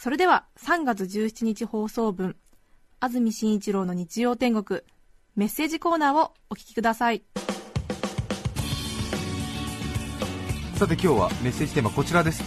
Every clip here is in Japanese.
それでは3月17日放送分、安住紳一郎の日曜天国、メッセージコーナーをお聞きください。さて今日はメッセージテーマこちらです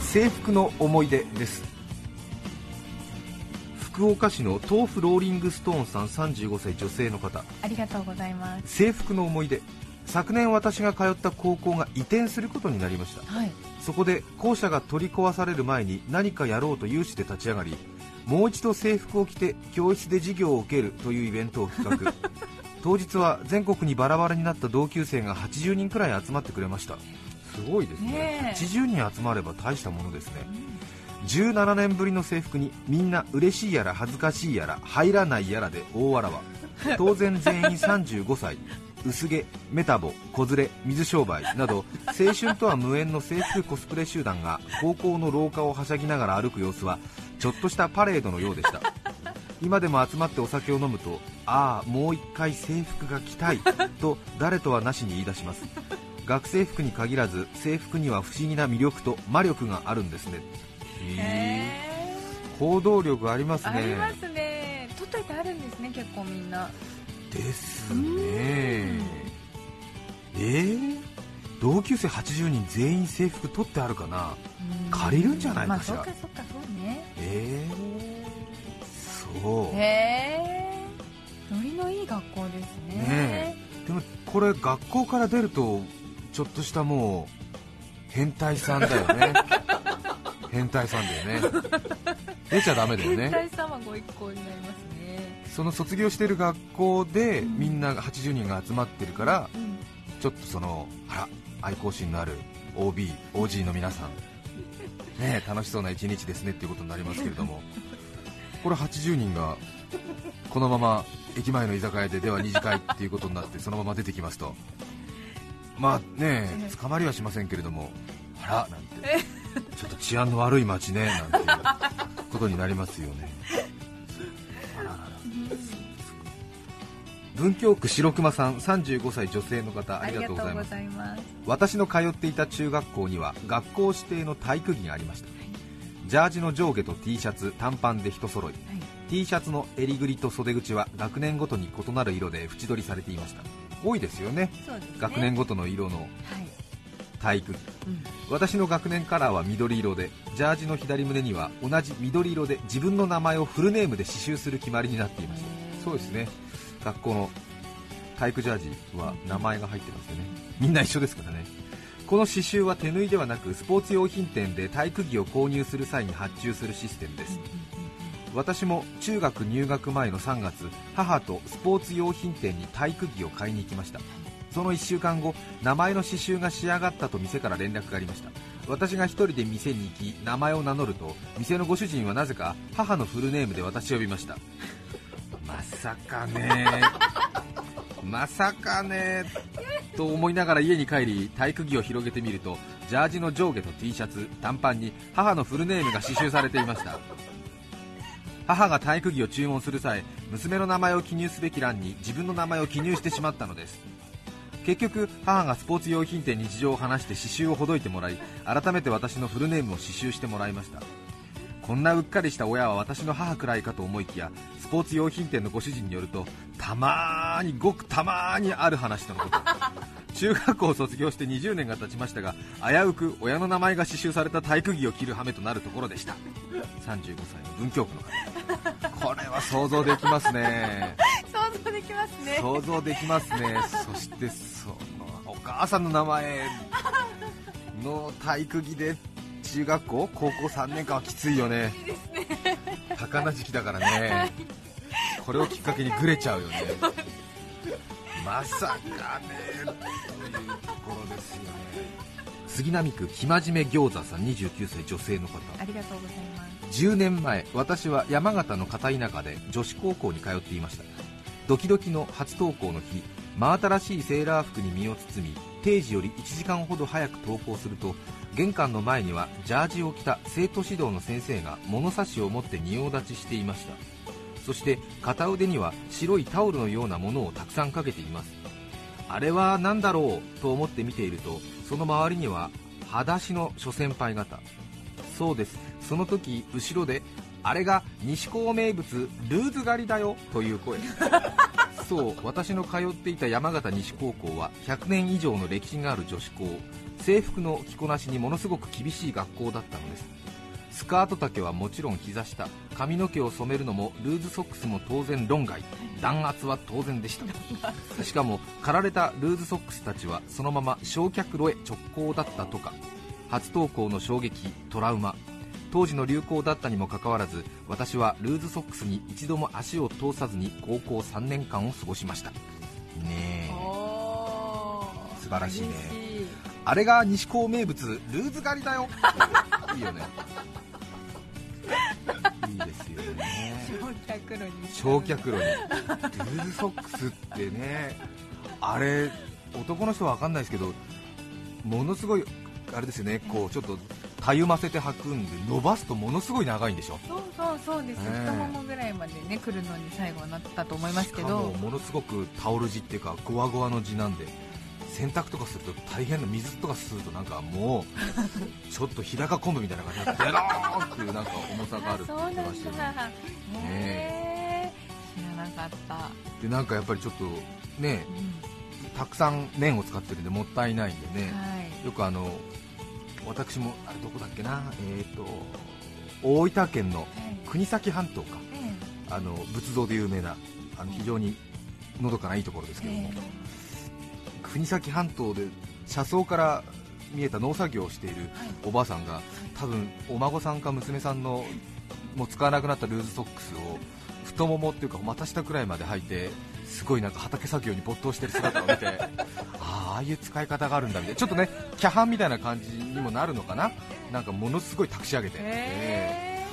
制服の思い出です福岡市の豆腐ローリングストーンさん35歳女性の方ありがとうございます。制服の思い出昨年私が通った高校が移転することになりましたはい。そこで校舎が取り壊される前に何かやろうと有志で立ち上がりもう一度制服を着て教室で授業を受けるというイベントを企画。当日は全国にバラバラになった同級生が80人くらい集まってくれました。すごいですね。ねえ。80人集まれば大したものですね。17年ぶりの制服にみんな嬉しいやら恥ずかしいやら入らないやらで大わらわ。当然全員35歳薄毛メタボ子連れ水商売など青春とは無縁の制服コスプレ集団が高校の廊下をはしゃぎながら歩く様子はちょっとしたパレードのようでした。今でも集まってお酒を飲むとああもう一回制服が着たいと誰とはなしに言い出します。学生服に限らず制服には不思議な魅力と魔力があるんですね。へえ。行動力ありますね。ありますね。取っといてあるんですね、結構みんな。ですね。えー、同級生80人全員制服取ってあるかな？借りるんじゃないかしら？まあ、そっかそっか、そうね。えー、そう。へえ。ノリのいい学校ですね。ねでもこれ学校から出るとちょっとしたもう変態さんだよね。変態さんだよね出ちゃダメだよね。変態様ご一行になりますね。その卒業してる学校でうん。みんな80人が集まってるからうん。ちょっとそのあら愛好心のある OB、OG の皆さん。ね楽しそうな一日ですねっていうことになりますけれども。これ80人がこのまま駅前の居酒屋ででは二次会っていうことになってそのまま出てきますと。まあね捕まりはしませんけれども。あらなんて。ちょっと治安の悪い街ねなんていうことになりますよね。文京区白熊さん35歳女性の方ありがとうございます。私の通っていた中学校には学校指定の体育着がありました。ジャージの上下と T シャツ短パンで一揃い。T シャツの襟ぐりと袖口は学年ごとに異なる色で縁取りされていました。多いですよね。ね。学年ごとの色の。はい。体育。着うん。私の学年カラーは緑色でジャージの左胸には同じ緑色で自分の名前をフルネームで刺繍する決まりになっていましたそうですね。学校の体育ジャージは名前が入ってますよね。みんな一緒ですからね。この刺繍は手縫いではなくスポーツ用品店で体育着を購入する際に発注するシステムです。私も中学入学前の3月母とスポーツ用品店に体育着を買いに行きましたその1週間後名前の刺繍が仕上がったと店から連絡がありました。私が1人で店に行き名前を名乗ると店のご主人はなぜか母のフルネームで私を呼びました。まさかね。まさかね。と思いながら家に帰り体育着を広げてみるとジャージの上下と T シャツ短パンに母のフルネームが刺繍されていました。母が体育着を注文する際娘の名前を記入すべき欄に自分の名前を記入してしまったのです。結局母がスポーツ用品店に事情を話して刺繍をほどいてもらい改めて私のフルネームを刺繍してもらいました。こんなうっかりした親は私の母くらいかと思いきやスポーツ用品店のご主人によるとたまーにごくたまーにある話とのこと。中学校を卒業して20年が経ちましたが危うく親の名前が刺繍された体育着を着る羽目となるところでした。35歳の文京区の方。これは想像できますね。像できますね。想像できますね。そしてそのお母さんの名前の体育着で中学校？高校3年間はきついよね。多感な時期だからね、これをきっかけにグレちゃうよね。まさかねというところですよね。杉並区生真面目餃子さん29歳女性の方。ありがとうございます。10年前私は山形の片田舎で女子高校に通っていましたドキドキの初登校の日真新しいセーラー服に身を包み定時より1時間ほど早く登校すると玄関の前にはジャージを着た生徒指導の先生が物差しを持って仁王立ちしていました。そして片腕には白いタオルのようなものをたくさんかけています。あれは何だろうと思って見ているとその周りには裸足の諸先輩方。そうです。その時後ろであれが西高名物ルーズ狩りだよという声。そう私の通っていた山形西高校は100年以上の歴史がある女子校。制服の着こなしにものすごく厳しい学校だったのです。スカート丈はもちろん膝下。髪の毛を染めるのもルーズソックスも当然論外。弾圧は当然でした。しかも刈られたルーズソックスたちはそのまま焼却炉へ直行だったとか。初登校の衝撃トラウマ当時の流行だったにもかかわらず私はルーズソックスに一度も足を通さずに高校3年間を過ごしました。ねえ。素晴らしいね。あれが西高名物ルーズ狩りだよ。いいよね。いいですよね。焼却炉に焼却炉に。ルーズソックスってねあれ男の人は分かんないですけどものすごいあれですよね。こうちょっとたゆませて履くんで伸ばすとものすごい長いんでしょ？そうそうそうです、太ももぐらいまでね来るのに最後はなったと思いますけど。もものすごくタオル地っていうかゴワゴワの地なんで洗濯とかすると大変な水とかするとなんかもう ちょっと日高昆布みたいな感じになってベローっていうなんか重さがあるってそうなん言ってましたよねだへえ。知らなかった、でなんかやっぱりちょっとねうたくさん麺を使ってるんでもったいないんでね。ん、はい。よくあの私もあれどこだっけな？えっ、と大分県のはい。国東半島か。えあの仏像で有名なあの非常にのどかないいところですえけども、え国東半島で車窓から見えた農作業をしているおばあさんが多分お孫さんか娘さんのもう使わなくなったルーズソックスを太ももっていうか股下くらいまで履いてすごいなんか畑作業に没頭してる姿を見て ああいう使い方があるんだみたいな。ちょっとねキャハンみたいな感じにもなるのかな？なんかものすごい託し上げて、えへえ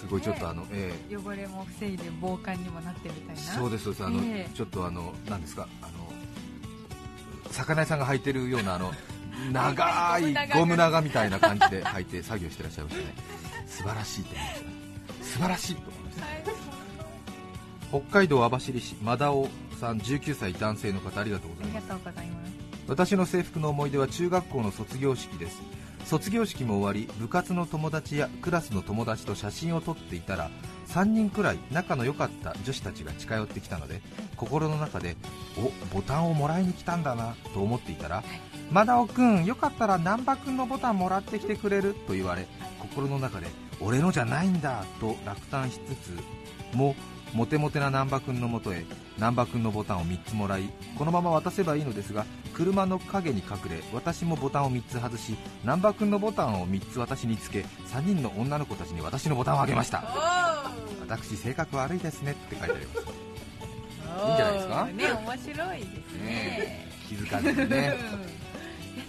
すごいちょっとあの、えええ汚れも防いで防寒にもなってみたいな。そうですそうです。あの、ええちょっとあのなんですか？あの魚屋さんが履いてるようなあの 長いゴム長みたいな感じで履いて作業してらっしゃいましたね。素晴らしいと思いました。ね素晴らしいと思いましたはい北海道網走市マダオさん19歳男性の方ありがとうございます。私の制服の思い出は中学校の卒業式です。卒業式も終わり部活の友達やクラスの友達と写真を撮っていたら3人くらい仲の良かった女子たちが近寄ってきたので心の中でおボタンをもらいに来たんだなと思っていたらマダオくんよかったら難波くんのボタンもらってきてくれると言われ心の中で俺のじゃないんだと落胆しつつもモテモテな難波くんのもとへ難波くんのボタンを3つもらいこのまま渡せばいいのですが車の陰に隠れ私もボタンを3つ外し難波くんのボタンを3つ私につけ3人の女の子たちに私のボタンをあげました。私性格悪いですねって書いてあります。いいんじゃないですか？ね面白いですね。ね気づかずに うん。やね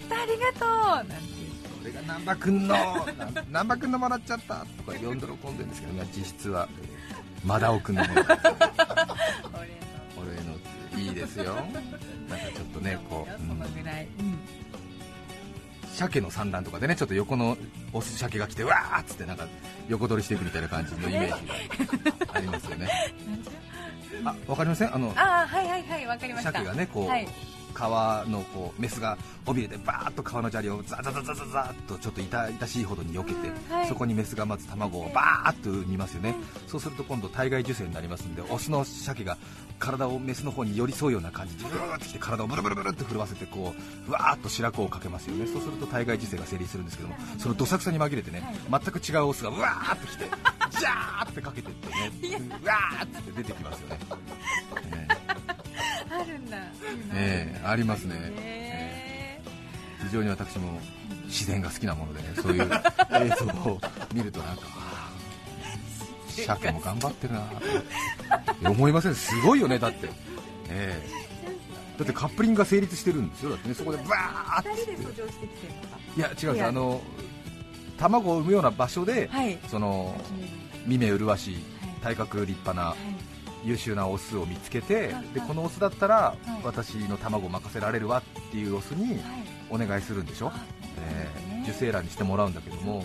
ったありがとう。なんてこれが難波くんのな難波くんのもらっちゃったとか呼んで喜んでるんですけどね実質はマダオくんの。もの俺のいいですよ。なんかちょっとねこう、うん。鮭の産卵とかでねちょっと横のオス鮭が来てわーっつってなんか横取りしていくみたいな感じのイメージがありますよね。あわかりません？あのあはいはいはいわかりました。鮭がねこう、はい川のこうメスが尾びれでバーッと川の砂利をザザザザザザーっとちょっと痛々しいほどに避けて、うんはい。そこにメスがまず卵をバーッと産みますよね、そうすると今度体外受精になりますんでオスの鮭が体をメスの方に寄り添うような感じでブーッときて体をブルブルブルって震わせてこううわーっと白子をかけますよね。そうすると体外受精が成立するんですけどもそのどさくさに紛れてね全く違うオスがうわーっときてジャーってかけてってね うわーって出てきますよね、ありますね。へ非常に私も自然が好きなものでね そういう映像を見るとなんか鮭も頑張ってるな思いません。すごいよねだって、ええ。だってカップリングが成立してるんですよだってね。そこでバーッ二人で登場していや違うんですいや。あの卵を産むような場所で、はい。その見目麗しい体格立派な優秀なオスを見つけてはいでこのオスだったらい。私の卵を任せられるわっていうオスにお願いするんでしょ、えー受精卵にしてもらうんだけども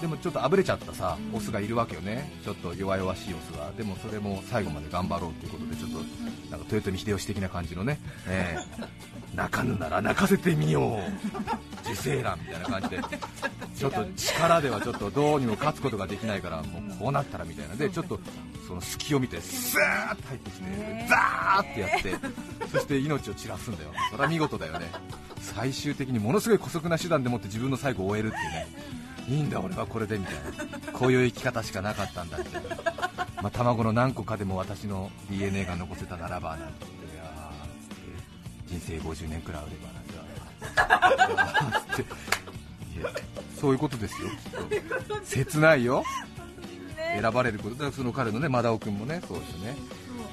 でもちょっとあぶれちゃったさオスがいるわけよね。ちょっと弱々しいオスが。でもそれも最後まで頑張ろうということでちょっとなんか豊臣秀吉的な感じのね、えー泣かぬなら泣かせてみよう。受精卵みたいな感じで。ちょっと力ではちょっとどうにも勝つことができないからもうこうなったらみたいな。でちょっとその隙を見てスーッと入ってきてザーってやってそして命を散らすんだよ。それは見事だよね。最終的にものすごい姑息な手段でもって自分の最後を終えるっていうね。いいんだ俺はこれでみたいな。こういう生き方しかなかったんだみたいな、まあ、卵の何個かでも私の DNA が残せたならばなんて。言っていやーつって人生50年くらいあればなんてつって。いやそういうことですよきっと。切ないよ選ばれることだからその彼のねマダオ君もねそうですよね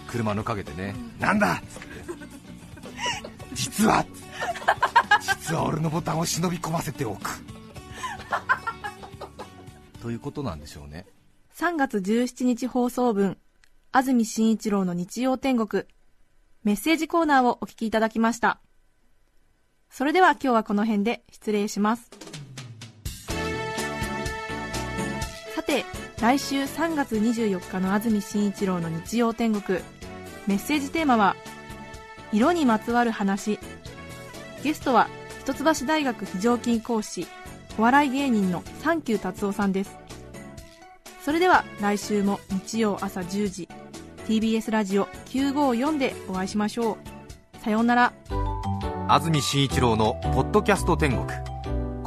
車の陰でね、なんだっつって実は実は俺のボタンを忍び込ませておく。ということなんでしょうね。3月17日放送分安住紳一郎の日曜天国。メッセージコーナーをお聞きいただきました。それでは今日はこの辺で失礼します。さて来週3月24日の安住紳一郎の日曜天国。メッセージテーマは色にまつわる話。ゲストは一橋大学非常勤講師お笑い芸人のサンキュー達夫さんです。それでは来週も日曜朝10時 TBS ラジオ954でお会いしましょう。さようなら。安住紳一郎の「ポッドキャスト天国」